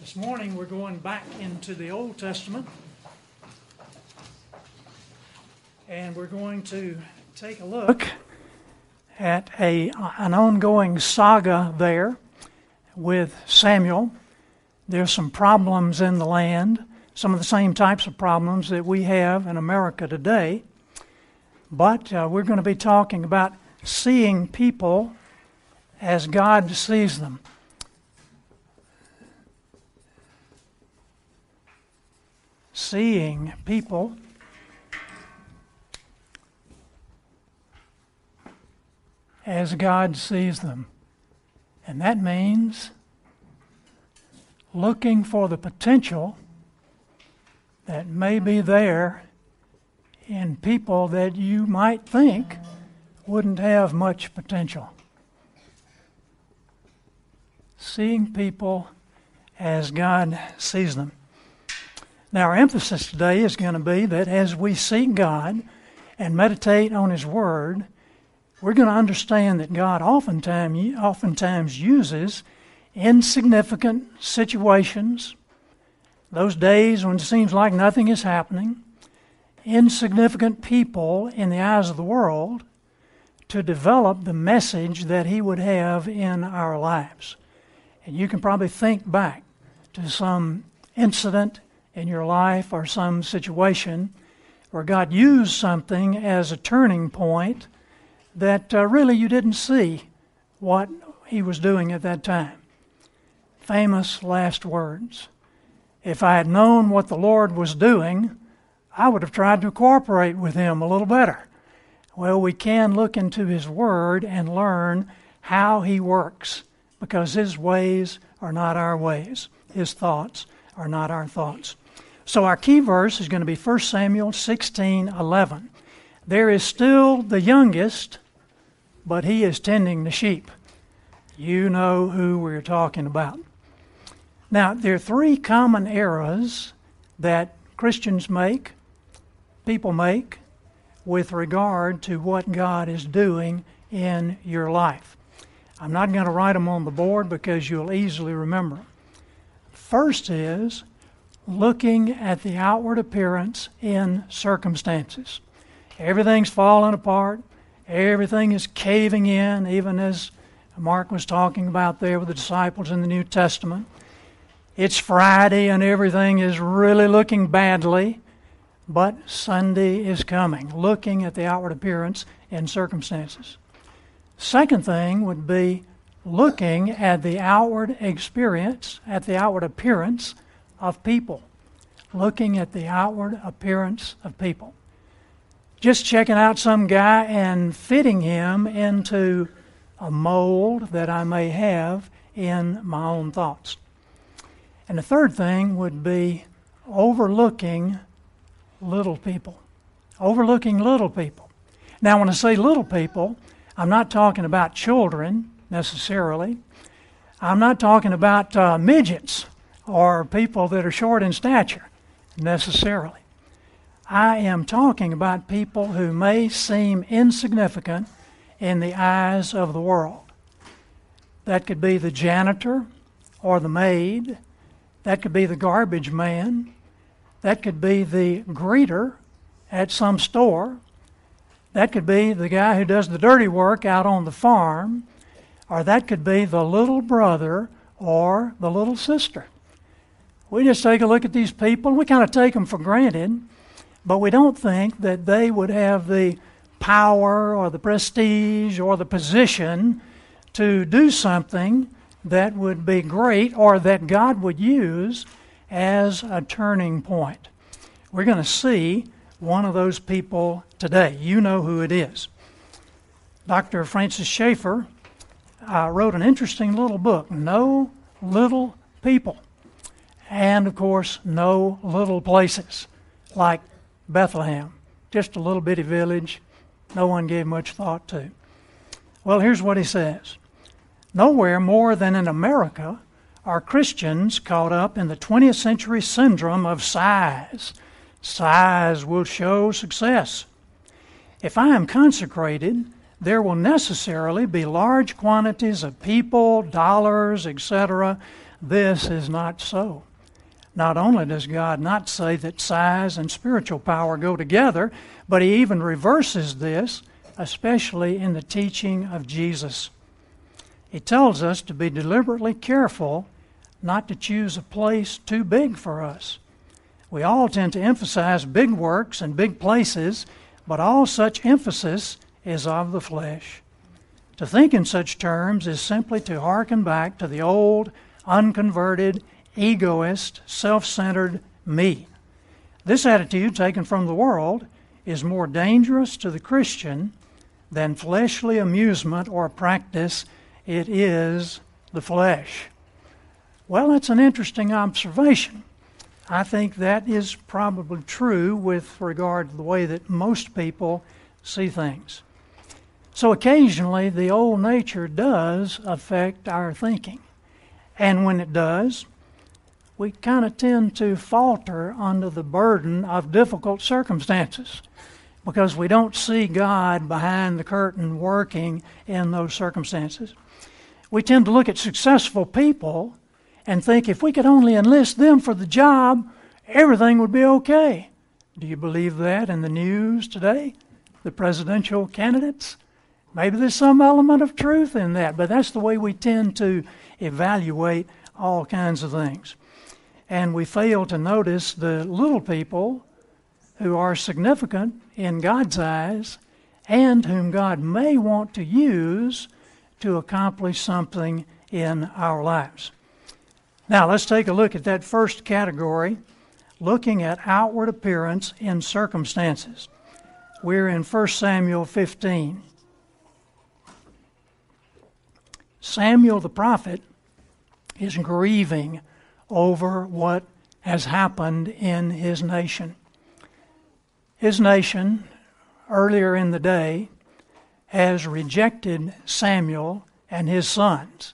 This morning we're going back into the Old Testament and we're going to take a look at a, an ongoing saga there with Samuel. There's some problems in the land, some of the same types of problems that we have in America today. But uh, we're going to be talking about seeing people as God sees them. Seeing people as God sees them. And that means looking for the potential that may be there in people that you might think wouldn't have much potential. Seeing people as God sees them. Now, our emphasis today is going to be that as we seek God and meditate on His Word, we're going to understand that God oftentimes, oftentimes uses insignificant situations, those days when it seems like nothing is happening, insignificant people in the eyes of the world to develop the message that He would have in our lives. And you can probably think back to some incident in your life or some situation where God used something as a turning point that uh, really you didn't see what he was doing at that time. Famous last words. If I had known what the Lord was doing, I would have tried to cooperate with him a little better. Well, we can look into his word and learn how he works because his ways are not our ways, his thoughts are not our thoughts. So our key verse is going to be 1 Samuel 16:11. There is still the youngest but he is tending the sheep. You know who we're talking about. Now, there are three common errors that Christians make, people make, with regard to what God is doing in your life. I'm not going to write them on the board because you'll easily remember. First is looking at the outward appearance in circumstances. Everything's falling apart. Everything is caving in, even as Mark was talking about there with the disciples in the New Testament. It's Friday and everything is really looking badly, but Sunday is coming, looking at the outward appearance and circumstances. Second thing would be looking at the outward experience, at the outward appearance of people. Looking at the outward appearance of people just checking out some guy and fitting him into a mold that I may have in my own thoughts. And the third thing would be overlooking little people. Overlooking little people. Now, when I say little people, I'm not talking about children necessarily. I'm not talking about uh, midgets or people that are short in stature necessarily. I am talking about people who may seem insignificant in the eyes of the world. That could be the janitor or the maid. That could be the garbage man. That could be the greeter at some store. That could be the guy who does the dirty work out on the farm. Or that could be the little brother or the little sister. We just take a look at these people, we kind of take them for granted but we don't think that they would have the power or the prestige or the position to do something that would be great or that God would use as a turning point. We're going to see one of those people today. You know who it is. Dr. Francis Schaeffer uh, wrote an interesting little book, No Little People. And of course, No Little Places, like Bethlehem, just a little bitty village no one gave much thought to. Well, here's what he says Nowhere more than in America are Christians caught up in the 20th century syndrome of size. Size will show success. If I am consecrated, there will necessarily be large quantities of people, dollars, etc., this is not so. Not only does God not say that size and spiritual power go together, but He even reverses this, especially in the teaching of Jesus. He tells us to be deliberately careful not to choose a place too big for us. We all tend to emphasize big works and big places, but all such emphasis is of the flesh. To think in such terms is simply to hearken back to the old, unconverted, egoist, self centered me. This attitude, taken from the world, is more dangerous to the Christian than fleshly amusement or practice. It is the flesh. Well, that's an interesting observation. I think that is probably true with regard to the way that most people see things. So occasionally, the old nature does affect our thinking. And when it does, we kind of tend to falter under the burden of difficult circumstances because we don't see God behind the curtain working in those circumstances. We tend to look at successful people and think if we could only enlist them for the job, everything would be okay. Do you believe that in the news today? The presidential candidates? Maybe there's some element of truth in that, but that's the way we tend to evaluate all kinds of things. And we fail to notice the little people who are significant in God's eyes and whom God may want to use to accomplish something in our lives. Now, let's take a look at that first category looking at outward appearance in circumstances. We're in 1 Samuel 15. Samuel the prophet is grieving over what has happened in his nation. His nation, earlier in the day, has rejected Samuel and his sons.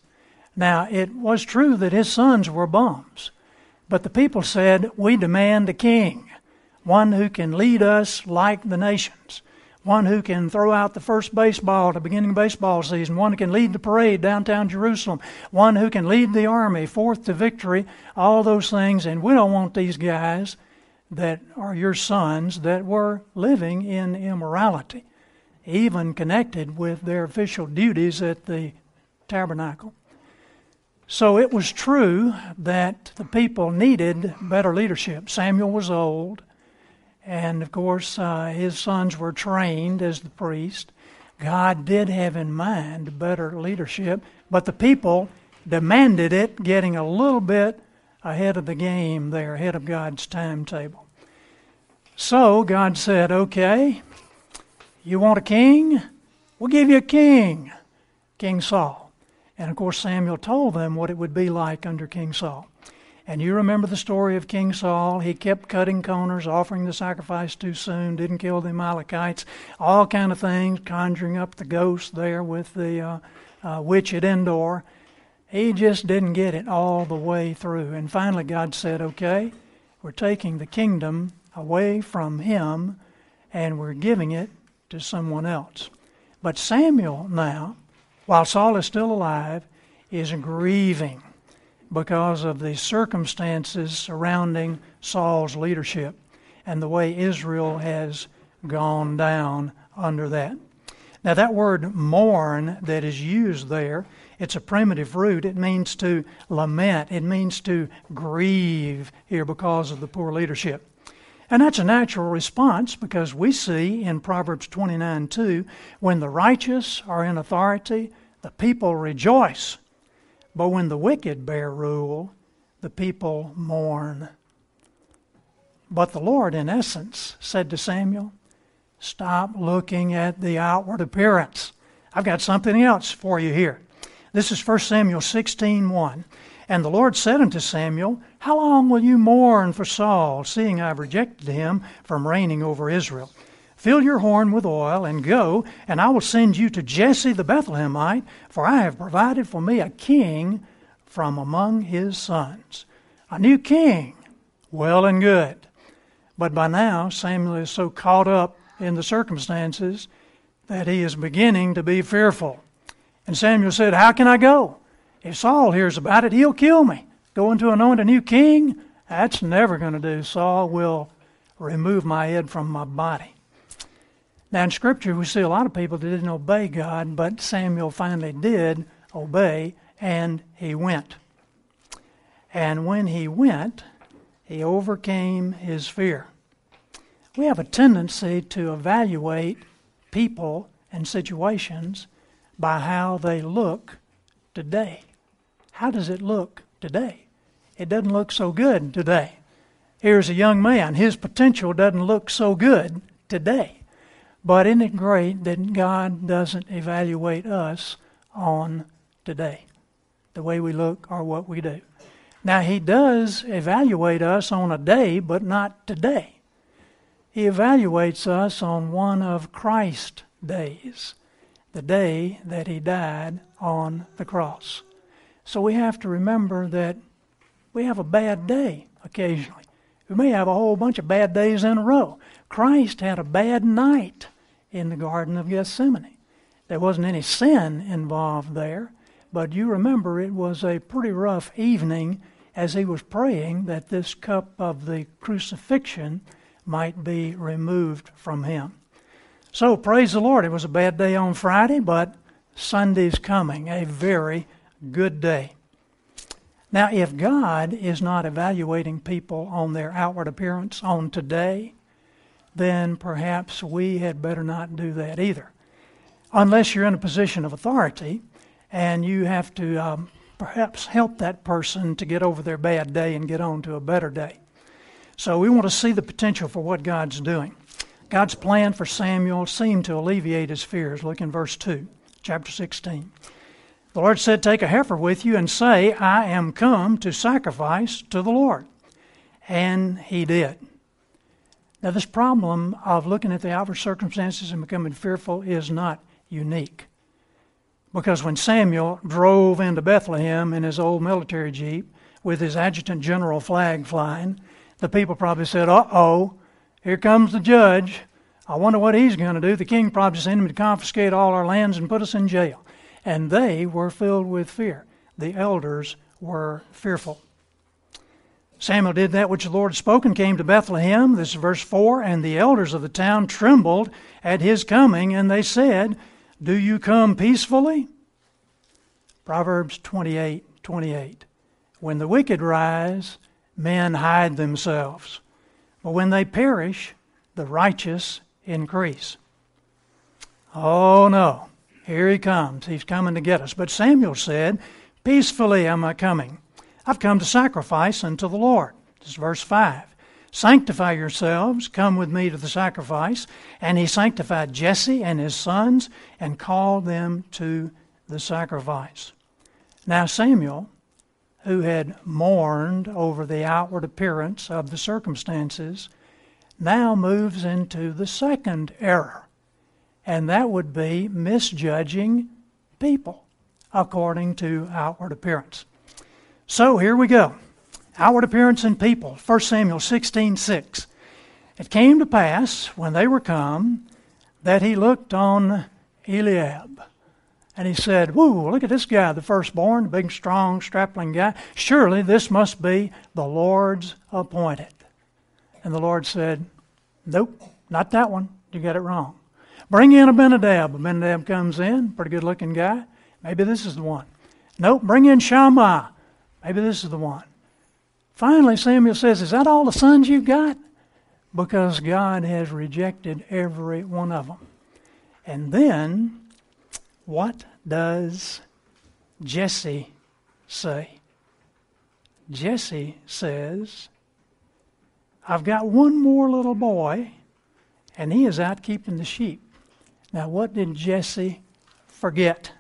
Now, it was true that his sons were bums, but the people said, We demand a king, one who can lead us like the nations one who can throw out the first baseball at the beginning of baseball season, one who can lead the parade downtown Jerusalem, one who can lead the army forth to victory, all those things. And we don't want these guys that are your sons that were living in immorality, even connected with their official duties at the tabernacle. So it was true that the people needed better leadership. Samuel was old. And of course, uh, his sons were trained as the priest. God did have in mind better leadership, but the people demanded it, getting a little bit ahead of the game there, ahead of God's timetable. So God said, Okay, you want a king? We'll give you a king, King Saul. And of course, Samuel told them what it would be like under King Saul. And you remember the story of King Saul. He kept cutting corners, offering the sacrifice too soon, didn't kill the Amalekites, all kind of things, conjuring up the ghost there with the uh, uh, witch at Endor. He just didn't get it all the way through. And finally, God said, okay, we're taking the kingdom away from him and we're giving it to someone else. But Samuel now, while Saul is still alive, is grieving because of the circumstances surrounding Saul's leadership and the way Israel has gone down under that. Now, that word mourn that is used there, it's a primitive root. It means to lament, it means to grieve here because of the poor leadership. And that's a natural response because we see in Proverbs 29 2, when the righteous are in authority, the people rejoice. But when the wicked bear rule, the people mourn. But the Lord, in essence, said to Samuel, Stop looking at the outward appearance. I've got something else for you here. This is 1 Samuel 16 1. And the Lord said unto Samuel, How long will you mourn for Saul, seeing I have rejected him from reigning over Israel? Fill your horn with oil and go, and I will send you to Jesse the Bethlehemite, for I have provided for me a king from among his sons. A new king, well and good. But by now, Samuel is so caught up in the circumstances that he is beginning to be fearful. And Samuel said, How can I go? If Saul hears about it, he'll kill me. Going to anoint a new king? That's never going to do. Saul will remove my head from my body. Now, in Scripture, we see a lot of people that didn't obey God, but Samuel finally did obey, and he went. And when he went, he overcame his fear. We have a tendency to evaluate people and situations by how they look today. How does it look today? It doesn't look so good today. Here's a young man. His potential doesn't look so good today. But isn't it great that God doesn't evaluate us on today? The way we look or what we do. Now, He does evaluate us on a day, but not today. He evaluates us on one of Christ's days, the day that He died on the cross. So we have to remember that we have a bad day occasionally. We may have a whole bunch of bad days in a row. Christ had a bad night in the Garden of Gethsemane. There wasn't any sin involved there, but you remember it was a pretty rough evening as he was praying that this cup of the crucifixion might be removed from him. So, praise the Lord. It was a bad day on Friday, but Sunday's coming, a very good day. Now, if God is not evaluating people on their outward appearance on today, then perhaps we had better not do that either. Unless you're in a position of authority and you have to um, perhaps help that person to get over their bad day and get on to a better day. So we want to see the potential for what God's doing. God's plan for Samuel seemed to alleviate his fears. Look in verse 2, chapter 16. The Lord said, Take a heifer with you and say, I am come to sacrifice to the Lord. And he did. Now, this problem of looking at the outward circumstances and becoming fearful is not unique. Because when Samuel drove into Bethlehem in his old military jeep with his adjutant general flag flying, the people probably said, Uh oh, here comes the judge. I wonder what he's going to do. The king probably sent him to confiscate all our lands and put us in jail and they were filled with fear. The elders were fearful. Samuel did that which the Lord had spoken, came to Bethlehem. This is verse 4. And the elders of the town trembled at his coming, and they said, Do you come peacefully? Proverbs 28 28. When the wicked rise, men hide themselves. But when they perish, the righteous increase. Oh no. Here he comes. He's coming to get us. But Samuel said, Peacefully am I coming. I've come to sacrifice unto the Lord. This is verse 5. Sanctify yourselves, come with me to the sacrifice. And he sanctified Jesse and his sons and called them to the sacrifice. Now, Samuel, who had mourned over the outward appearance of the circumstances, now moves into the second error and that would be misjudging people according to outward appearance. So here we go. Outward appearance in people. 1 Samuel 16 6. It came to pass, when they were come, that he looked on Eliab. And he said, Whoa, look at this guy, the firstborn, the big, strong, strapling guy. Surely this must be the Lord's appointed. And the Lord said, Nope, not that one. You got it wrong. Bring in Abinadab. Abinadab comes in, pretty good looking guy. Maybe this is the one. Nope, bring in Shammah. Maybe this is the one. Finally, Samuel says, Is that all the sons you've got? Because God has rejected every one of them. And then, what does Jesse say? Jesse says, I've got one more little boy, and he is out keeping the sheep. Now, what did Jesse forget?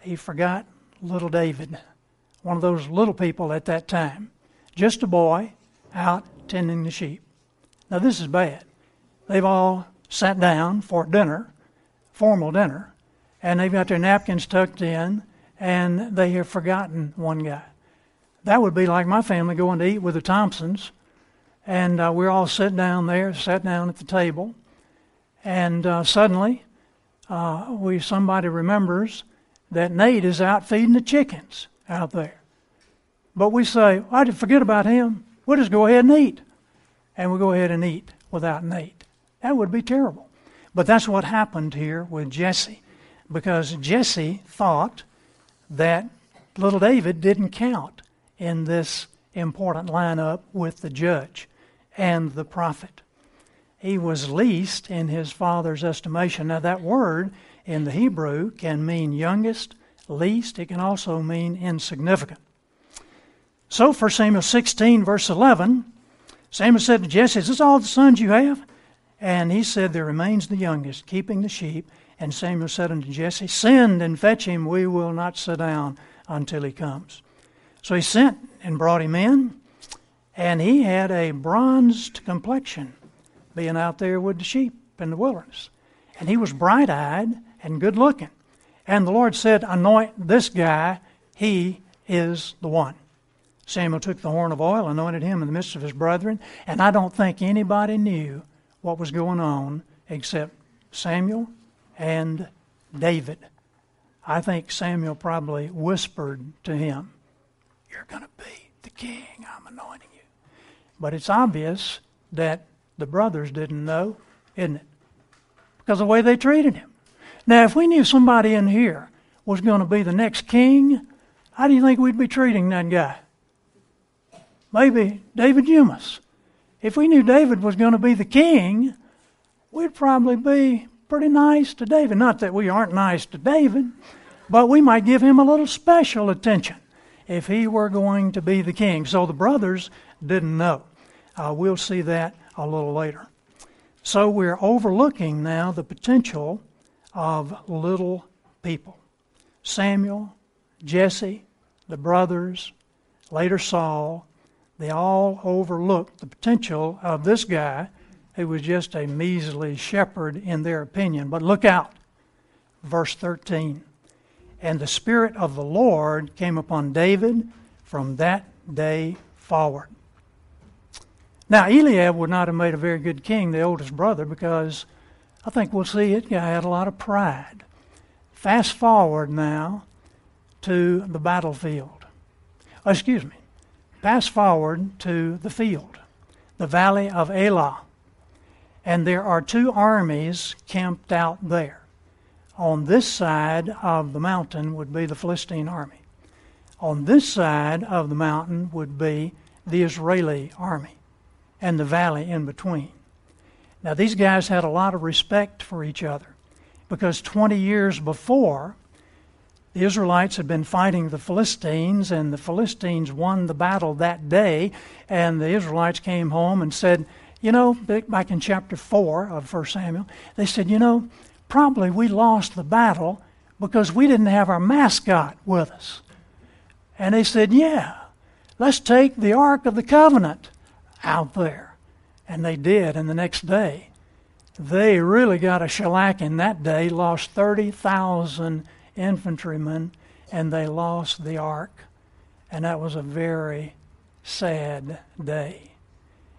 He forgot little David, one of those little people at that time. Just a boy out tending the sheep. Now, this is bad. They've all sat down for dinner, formal dinner, and they've got their napkins tucked in, and they have forgotten one guy. That would be like my family going to eat with the Thompsons, and uh, we're all sitting down there, sat down at the table, and uh, suddenly, uh, we somebody remembers that Nate is out feeding the chickens out there. But we say, I did forget about him. We'll just go ahead and eat. And we go ahead and eat without Nate. That would be terrible. But that's what happened here with Jesse. Because Jesse thought that little David didn't count in this important lineup with the judge and the prophet. He was least in his father's estimation. Now, that word in the Hebrew can mean youngest, least. It can also mean insignificant. So, 1 Samuel 16, verse 11, Samuel said to Jesse, Is this all the sons you have? And he said, There remains the youngest, keeping the sheep. And Samuel said unto Jesse, Send and fetch him, we will not sit down until he comes. So he sent and brought him in, and he had a bronzed complexion, being out there with the sheep in the wilderness. And he was bright eyed and good looking. And the Lord said, Anoint this guy, he is the one. Samuel took the horn of oil, anointed him in the midst of his brethren, and I don't think anybody knew what was going on except Samuel and David. I think Samuel probably whispered to him, You're going to be the king. I'm anointing you. But it's obvious that the brothers didn't know, isn't it? Because of the way they treated him. Now, if we knew somebody in here was going to be the next king, how do you think we'd be treating that guy? maybe David Humus. If we knew David was going to be the king, we'd probably be pretty nice to David. Not that we aren't nice to David, but we might give him a little special attention if he were going to be the king. So the brothers didn't know. Uh, we'll see that a little later. So we're overlooking now the potential of little people. Samuel, Jesse, the brothers, later Saul, they all overlooked the potential of this guy who was just a measly shepherd in their opinion. But look out. Verse 13. And the Spirit of the Lord came upon David from that day forward. Now, Eliab would not have made a very good king, the oldest brother, because I think we'll see it guy had a lot of pride. Fast forward now to the battlefield. Oh, excuse me. Fast forward to the field, the valley of Elah. And there are two armies camped out there. On this side of the mountain would be the Philistine army. On this side of the mountain would be the Israeli army and the valley in between. Now, these guys had a lot of respect for each other because 20 years before, the Israelites had been fighting the Philistines, and the Philistines won the battle that day. And the Israelites came home and said, You know, back in chapter 4 of 1 Samuel, they said, You know, probably we lost the battle because we didn't have our mascot with us. And they said, Yeah, let's take the Ark of the Covenant out there. And they did, and the next day, they really got a shellacking that day, lost 30,000 infantrymen, and they lost the ark. And that was a very sad day.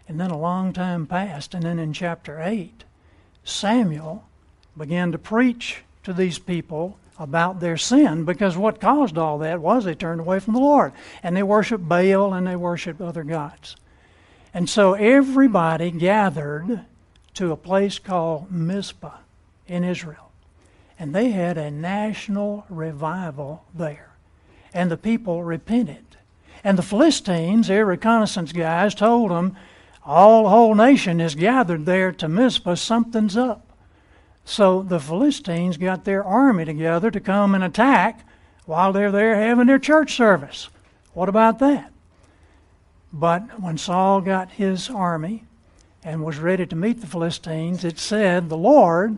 And then a long time passed, and then in chapter 8, Samuel began to preach to these people about their sin because what caused all that was they turned away from the Lord and they worshiped Baal and they worshiped other gods. And so everybody gathered to a place called Mizpah in Israel and they had a national revival there. And the people repented. And the Philistines, their reconnaissance guys, told them, all the whole nation is gathered there to Mizpah, something's up. So the Philistines got their army together to come and attack while they're there having their church service. What about that? But when Saul got his army and was ready to meet the Philistines, it said the Lord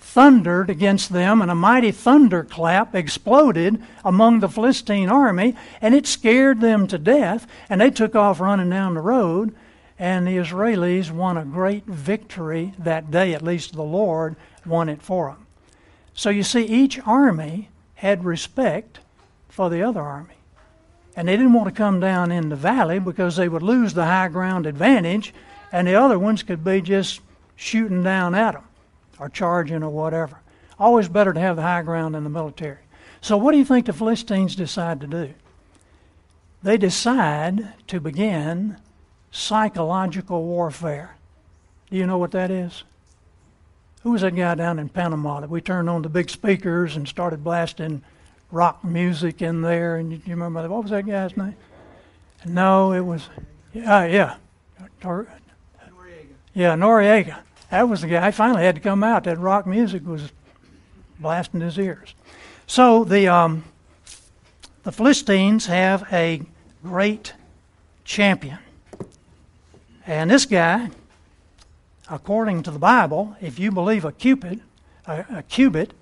thundered against them, and a mighty thunderclap exploded among the Philistine army, and it scared them to death, and they took off running down the road, and the Israelis won a great victory that day, at least the Lord won it for them. So you see, each army had respect for the other army. And they didn't want to come down in the valley because they would lose the high ground advantage, and the other ones could be just shooting down at them or charging or whatever. Always better to have the high ground in the military. So, what do you think the Philistines decide to do? they decide to begin psychological warfare. Do you know what that is? Who was that guy down in Panama that we turned on the big speakers and started blasting rock music in there? And you, you remember? What was that guy's name? No, it was, yeah, yeah. Noriega. Yeah, Noriega. That was the guy. I finally had to come out. That rock music was blasting his ears. So the um, the Philistines have a great champion, and this guy, according to the Bible, if you believe a cubit, a, a cubit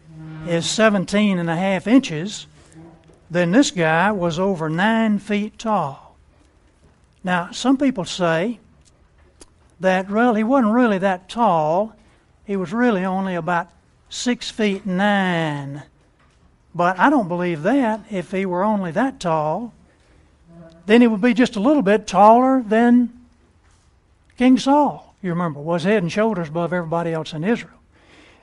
is 17 and a half inches, then this guy was over nine feet tall. Now, some people say that well, he wasn't really that tall. He was really only about six feet nine. But I don't believe that. If he were only that tall, then he would be just a little bit taller than King Saul. You remember, was head and shoulders above everybody else in Israel.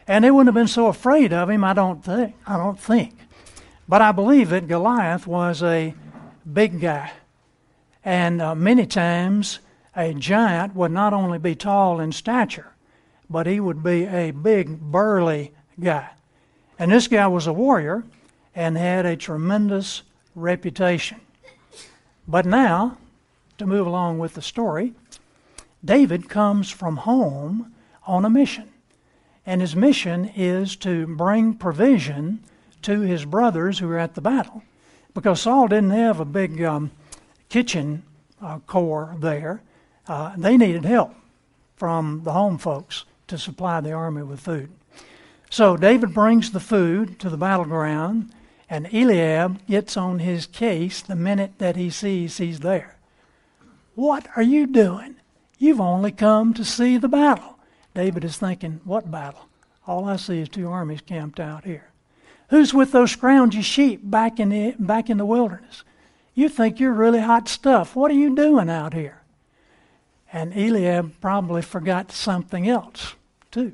And they wouldn't have been so afraid of him, I don't think. I don't think. But I believe that Goliath was a big guy. And uh, many times a giant would not only be tall in stature, but he would be a big, burly guy. And this guy was a warrior and had a tremendous reputation. But now, to move along with the story, David comes from home on a mission. And his mission is to bring provision to his brothers who are at the battle. Because Saul didn't have a big um, kitchen uh, corps there, uh, they needed help from the home folks to supply the army with food. So David brings the food to the battleground, and Eliab gets on his case the minute that he sees he's there. What are you doing? You've only come to see the battle. David is thinking, What battle? All I see is two armies camped out here. Who's with those scroungy sheep back in the, back in the wilderness? You think you're really hot stuff. What are you doing out here? And Eliab probably forgot something else, too.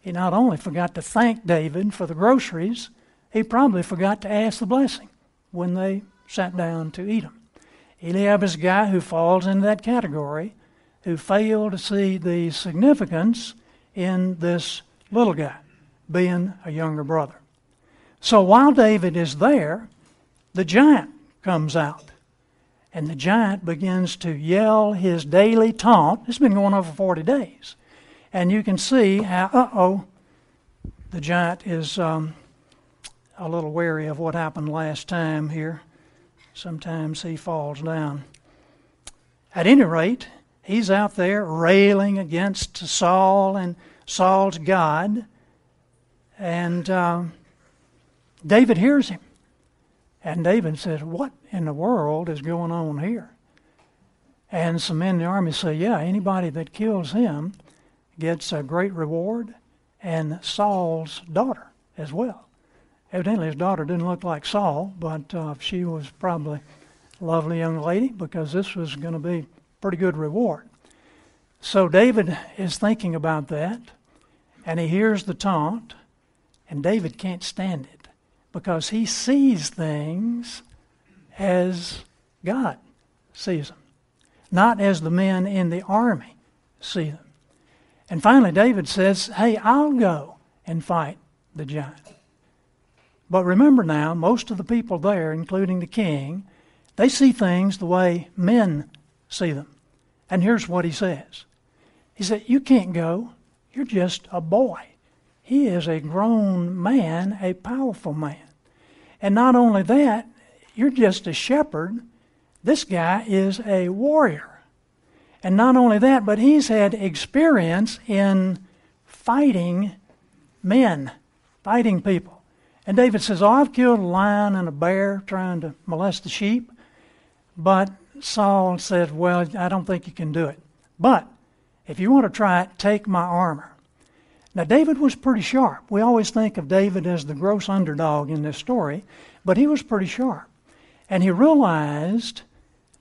He not only forgot to thank David for the groceries, he probably forgot to ask the blessing when they sat down to eat them. Eliab is a guy who falls into that category who fail to see the significance in this little guy being a younger brother. So while David is there, the giant comes out. And the giant begins to yell his daily taunt. It's been going on for 40 days. And you can see how, uh oh, the giant is um, a little wary of what happened last time here. Sometimes he falls down. At any rate, he's out there railing against Saul and Saul's God. And um, David hears him. And David says, What in the world is going on here? And some men in the army say, Yeah, anybody that kills him gets a great reward, and Saul's daughter as well. Evidently, his daughter didn't look like Saul, but uh, she was probably a lovely young lady because this was going to be pretty good reward. So David is thinking about that, and he hears the taunt, and David can't stand it because he sees things as God sees them, not as the men in the army see them. And finally, David says, Hey, I'll go and fight the giant. But remember now, most of the people there, including the king, they see things the way men see them. And here's what he says He said, You can't go. You're just a boy. He is a grown man, a powerful man. And not only that, you're just a shepherd. This guy is a warrior. And not only that, but he's had experience in fighting men, fighting people. And David says, Oh, I've killed a lion and a bear trying to molest the sheep. But Saul said, Well, I don't think you can do it. But if you want to try it, take my armor. Now, David was pretty sharp. We always think of David as the gross underdog in this story, but he was pretty sharp. And he realized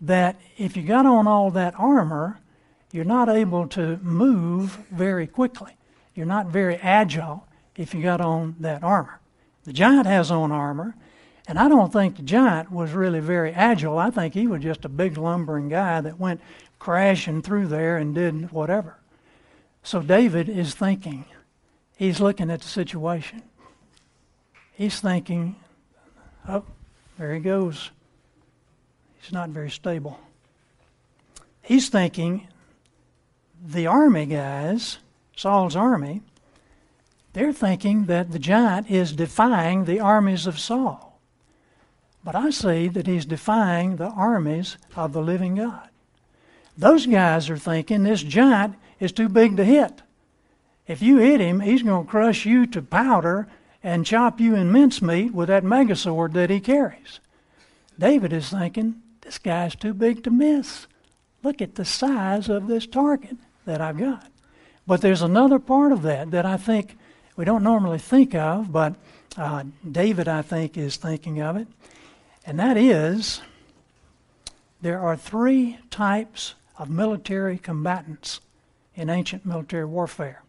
that if you got on all that armor, you're not able to move very quickly. You're not very agile if you got on that armor. The giant has on armor, And I don't think the giant was really very agile. I think he was just a big lumbering guy that went crashing through there and did whatever. So David is thinking. He's looking at the situation. He's thinking, oh, there he goes. He's not very stable. He's thinking the army guys, Saul's army, they're thinking that the giant is defying the armies of Saul. But I see that he's defying the armies of the living God. Those guys are thinking this giant is too big to hit. If you hit him, he's going to crush you to powder and chop you in mincemeat with that megasword that he carries. David is thinking, this guy's too big to miss. Look at the size of this target that I've got. But there's another part of that that I think we don't normally think of, but uh, David, I think, is thinking of it. And that is there are three types of military combatants in ancient military warfare.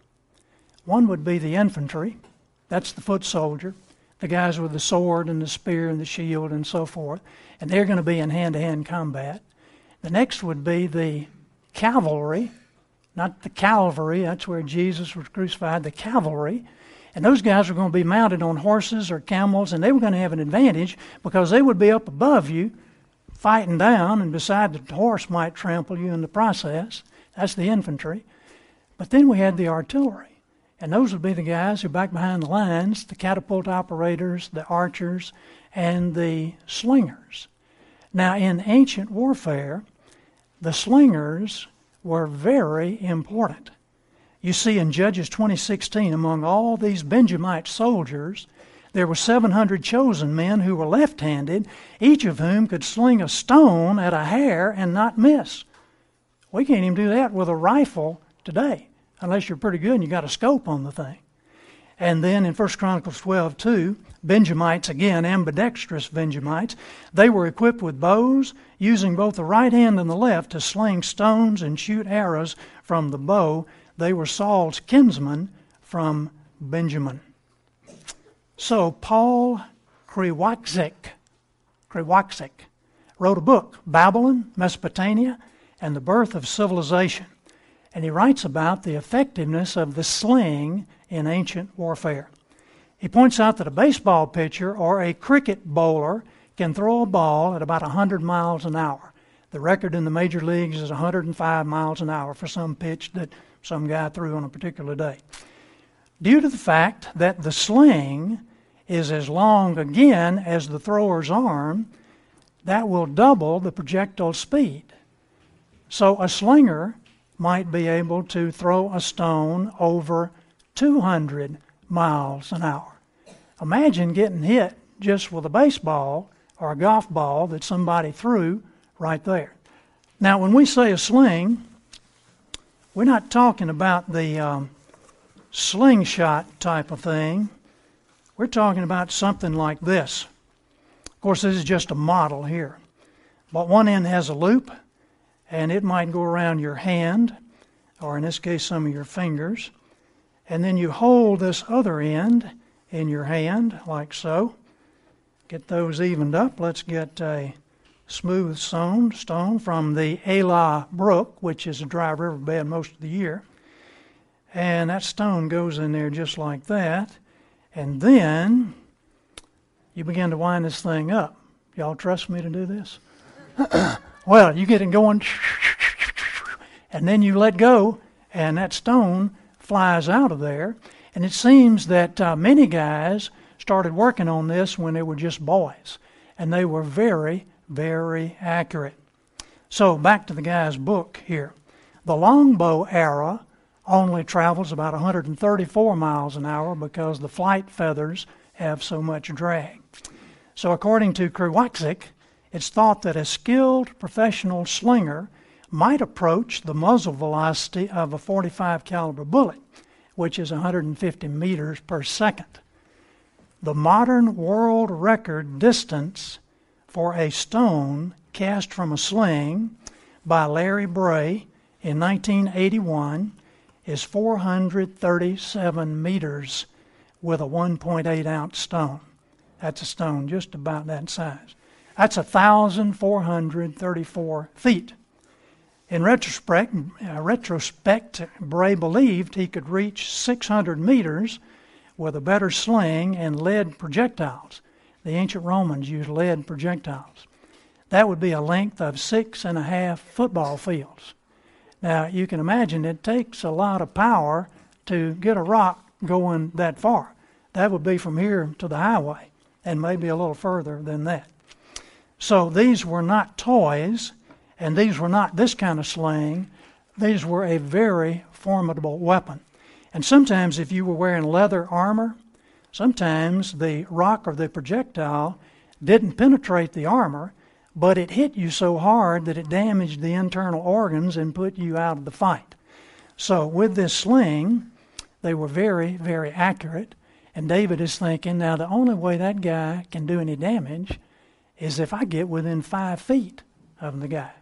One would be the infantry, that's the foot soldier, the guys with the sword and the spear and the shield and so forth, and they're going to be in hand to hand combat. The next would be the cavalry, not the cavalry, that's where Jesus was crucified, the cavalry. And those guys were going to be mounted on horses or camels, and they were going to have an advantage because they would be up above you fighting down, and beside the horse might trample you in the process. That's the infantry. But then we had the artillery. And those would be the guys who back behind the lines, the catapult operators, the archers, and the slingers. Now, in ancient warfare, the slingers were very important. You see in Judges 20:16 among all these Benjamite soldiers there were 700 chosen men who were left-handed, each of whom could sling a stone at a hair and not miss. We can't even do that with a rifle today, unless you're pretty good and you got a scope on the thing. And then in 1 Chronicles 12:2, Benjamites, again ambidextrous Benjamites, they were equipped with bows, using both the right hand and the left to sling stones and shoot arrows from the bow they were Saul's kinsmen from Benjamin. So Paul Kriwaczek wrote a book, Babylon, Mesopotamia, and the Birth of Civilization. And he writes about the effectiveness of the sling in ancient warfare. He points out that a baseball pitcher or a cricket bowler can throw a ball at about 100 miles an hour. The record in the major leagues is 105 miles an hour for some pitch that some guy threw on a particular day. Due to the fact that the sling is as long again as the thrower's arm, that will double the projectile speed. So a slinger might be able to throw a stone over 200 miles an hour. Imagine getting hit just with a baseball or a golf ball that somebody threw right there. Now, when we say a sling, we're not talking about the um, slingshot type of thing. We're talking about something like this. Of course, this is just a model here. But one end has a loop, and it might go around your hand, or in this case, some of your fingers. And then you hold this other end in your hand, like so. Get those evened up. Let's get a smooth stone, stone from the Elah Brook, which is a dry riverbed most of the year. And that stone goes in there just like that. And then you begin to wind this thing up. Y'all trust me to do this? well, you get it going, and then you let go, and that stone flies out of there. And it seems that uh, many guys started working on this when they were just boys, and they were very, very accurate. So back to the guy's book here. The longbow arrow only travels about 134 miles an hour because the flight feathers have so much drag. So according to Kriwaczek, it's thought that a skilled professional slinger might approach the muzzle velocity of a 45 caliber bullet, which is 150 meters per second. The modern world record distance for a stone cast from a sling by Larry Bray in 1981 is 437 meters with a 1.8 ounce stone. That's a stone just about that size. That's 1,434 feet. In retrospect, uh, retrospect, Bray believed he could reach 600 meters with a better sling and lead projectiles. The ancient Romans used lead projectiles. That would be a length of six and a half football fields. Now, you can imagine it takes a lot of power to get a rock going that far. That would be from here to the highway, and maybe a little further than that. So these were not toys and these were not this kind of sling. These were a very formidable weapon. And sometimes, if you were wearing leather armor, sometimes the rock or the projectile didn't penetrate the armor, but it hit you so hard that it damaged the internal organs and put you out of the fight. So, with this sling, they were very, very accurate. And David is thinking, now the only way that guy can do any damage is if I get within five feet of the guy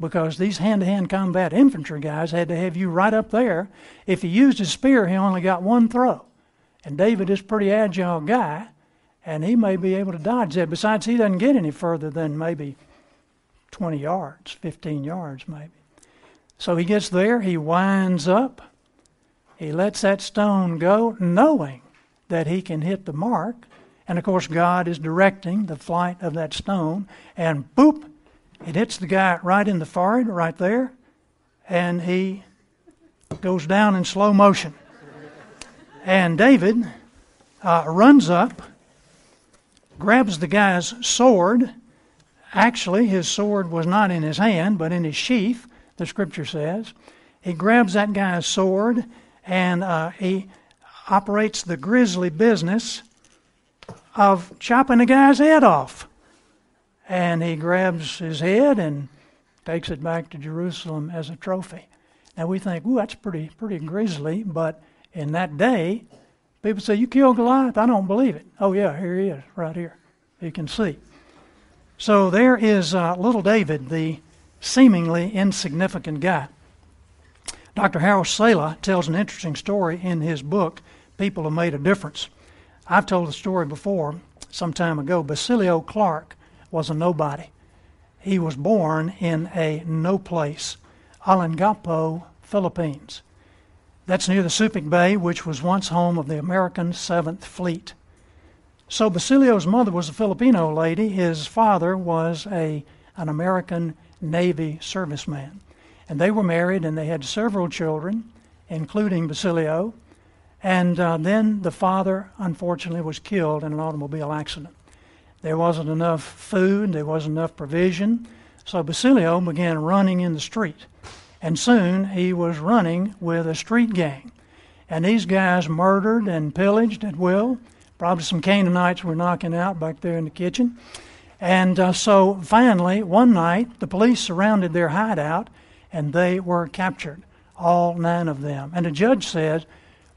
because these hand to hand combat infantry guys had to have you right up there. If he used his spear, he only got one throw. And David is a pretty agile guy, and he may be able to dodge that. Besides, he doesn't get any further than maybe 20 yards, 15 yards maybe. So he gets there, he winds up, he lets that stone go, knowing that he can hit the mark. And of course, God is directing the flight of that stone, and boop, it hits the guy right in the forehead, right there, and he goes down in slow motion. And David uh, runs up, grabs the guy's sword. Actually, his sword was not in his hand, but in his sheath, the scripture says. He grabs that guy's sword and uh, he operates the grisly business of chopping the guy's head off and he grabs his head and takes it back to Jerusalem as a trophy. Now we think, ooh, that's pretty pretty grisly, but in that day, people say, You killed Goliath? I don't believe it. Oh yeah, here he is, right here. You can see. So there is uh, little David, the seemingly insignificant guy. Dr. Harold Sala tells an interesting story in his book, People Who Made a Difference. I've told the story before some time ago. Basilio Clark was a nobody. He was born in a no place, Olongapo, Philippines. That's near the Subic Bay, which was once home of the American Seventh Fleet. So Basilio's mother was a Filipino lady. His father was a an American Navy serviceman. And they were married and they had several children, including Basilio. And uh, then the father, unfortunately, was killed in an automobile accident. There wasn't enough food, there wasn't enough provision. So Basilio began running in the street. And soon he was running with a street gang. And these guys murdered and pillaged at will. Probably some Canaanites were knocking out back there in the kitchen. And uh, so finally, one night, the police surrounded their hideout and they were captured, all nine of them. And the judge said,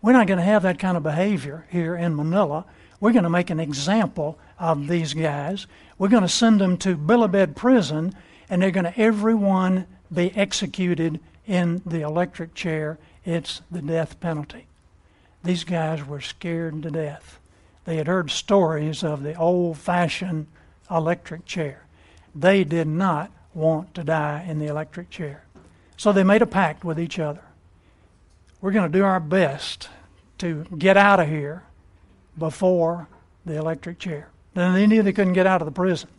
We're not going to have that kind of behavior here in Manila. We're going to make an example of these guys. We're going to send them to Bilibid prison, and they're going to everyone be executed in the electric chair. It's the death penalty. These guys were scared to death. They had heard stories of the old fashioned electric chair. They did not want to die in the electric chair. So they made a pact with each other. We're going to do our best to get out of here before the electric chair. Then they knew they couldn't get out of the prison.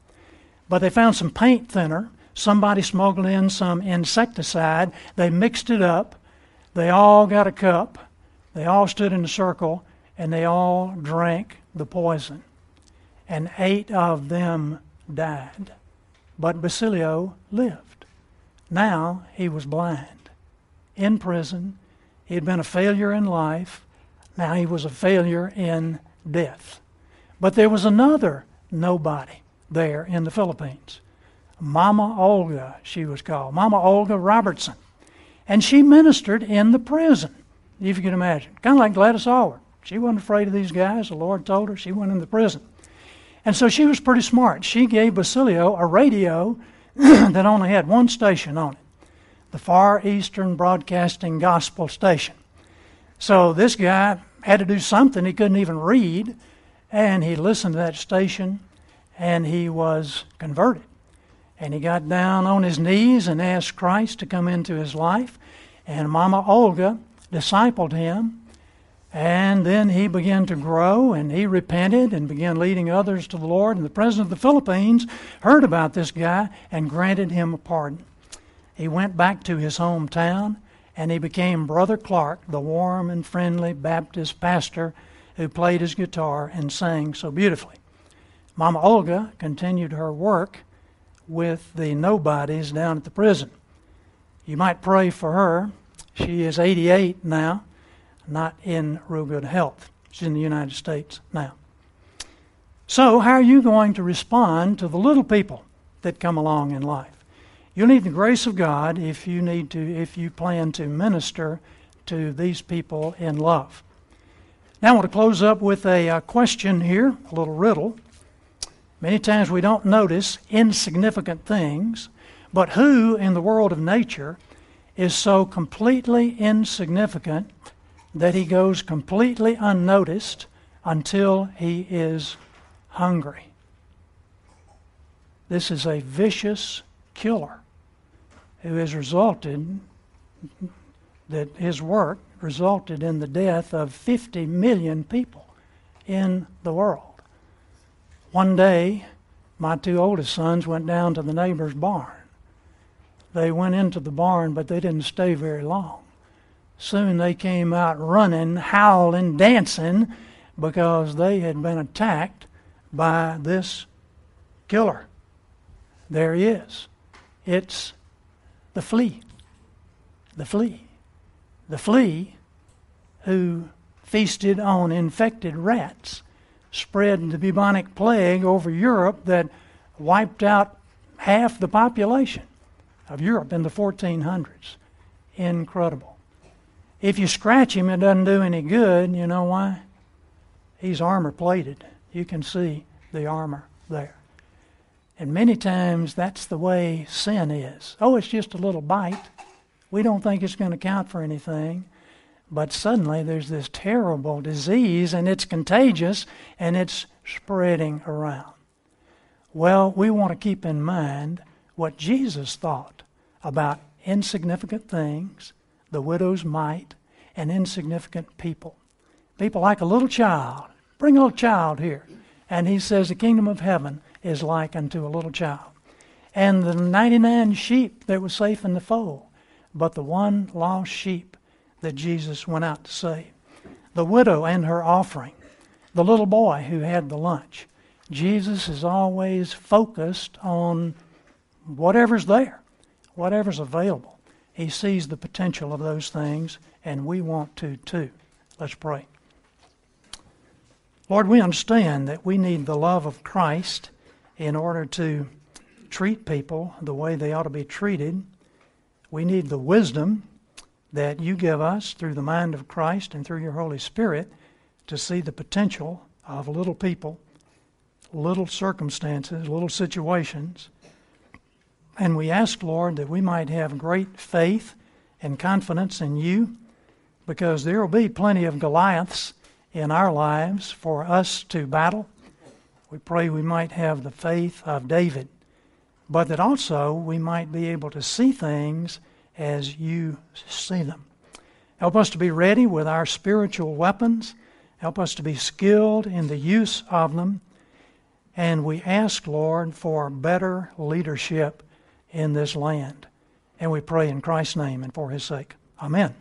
But they found some paint thinner. Somebody smuggled in some insecticide. They mixed it up. They all got a cup. They all stood in a circle and they all drank the poison. And eight of them died. But Basilio lived. Now he was blind, in prison. He had been a failure in life. Now he was a failure in death. But there was another nobody there in the Philippines. Mama Olga, she was called. Mama Olga Robertson. And she ministered in the prison, if you can imagine. Kind of like Gladys Aylward. She wasn't afraid of these guys. The Lord told her she went in the prison. And so she was pretty smart. She gave Basilio a radio that only had one station on it the Far Eastern Broadcasting Gospel Station. So this guy had to do something. He couldn't even read. And he listened to that station and he was converted. And he got down on his knees and asked Christ to come into his life. And Mama Olga discipled him. And then he began to grow and he repented and began leading others to the Lord. And the president of the Philippines heard about this guy and granted him a pardon. He went back to his hometown and he became Brother Clark, the warm and friendly Baptist pastor who played his guitar and sang so beautifully. Mama Olga continued her work with the nobodies down at the prison. You might pray for her. She is 88 now, not in real good health. She's in the United States now. So, how are you going to respond to the little people that come along in life? You'll need the grace of God if you need to if you plan to minister to these people in love. Now I want to close up with a, a question here, a little riddle. Many times we don't notice insignificant things, but who in the world of nature is so completely insignificant that he goes completely unnoticed until he is hungry? This is a vicious killer who has resulted that his work resulted in the death of 50 million people in the world. One day, my two oldest sons went down to the neighbor's barn. They went into the barn, but they didn't stay very long. Soon they came out running, howling, dancing, because they had been attacked by this killer. There he is. It's the flea. The flea. The flea who feasted on infected rats spread the bubonic plague over Europe that wiped out half the population of Europe in the 1400s. Incredible. If you scratch him, it doesn't do any good. You know why? He's armor plated. You can see the armor there. And many times that's the way sin is. Oh, it's just a little bite. We don't think it's going to count for anything. But suddenly there's this terrible disease and it's contagious and it's spreading around. Well, we want to keep in mind what Jesus thought about insignificant things, the widow's mite, and insignificant people. People like a little child. Bring a little child here. And he says the kingdom of heaven is like unto a little child. And the 99 sheep that were safe in the fold, but the one lost sheep that Jesus went out to save. The widow and her offering, the little boy who had the lunch. Jesus is always focused on whatever's there, whatever's available. He sees the potential of those things, and we want to too. Let's pray. Lord, we understand that we need the love of Christ in order to treat people the way they ought to be treated. We need the wisdom that you give us through the mind of Christ and through your Holy Spirit to see the potential of little people, little circumstances, little situations. And we ask, Lord, that we might have great faith and confidence in you because there will be plenty of Goliaths in our lives for us to battle. We pray we might have the faith of David, but that also we might be able to see things as you see them. Help us to be ready with our spiritual weapons. Help us to be skilled in the use of them. And we ask, Lord, for better leadership in this land. And we pray in Christ's name and for his sake. Amen.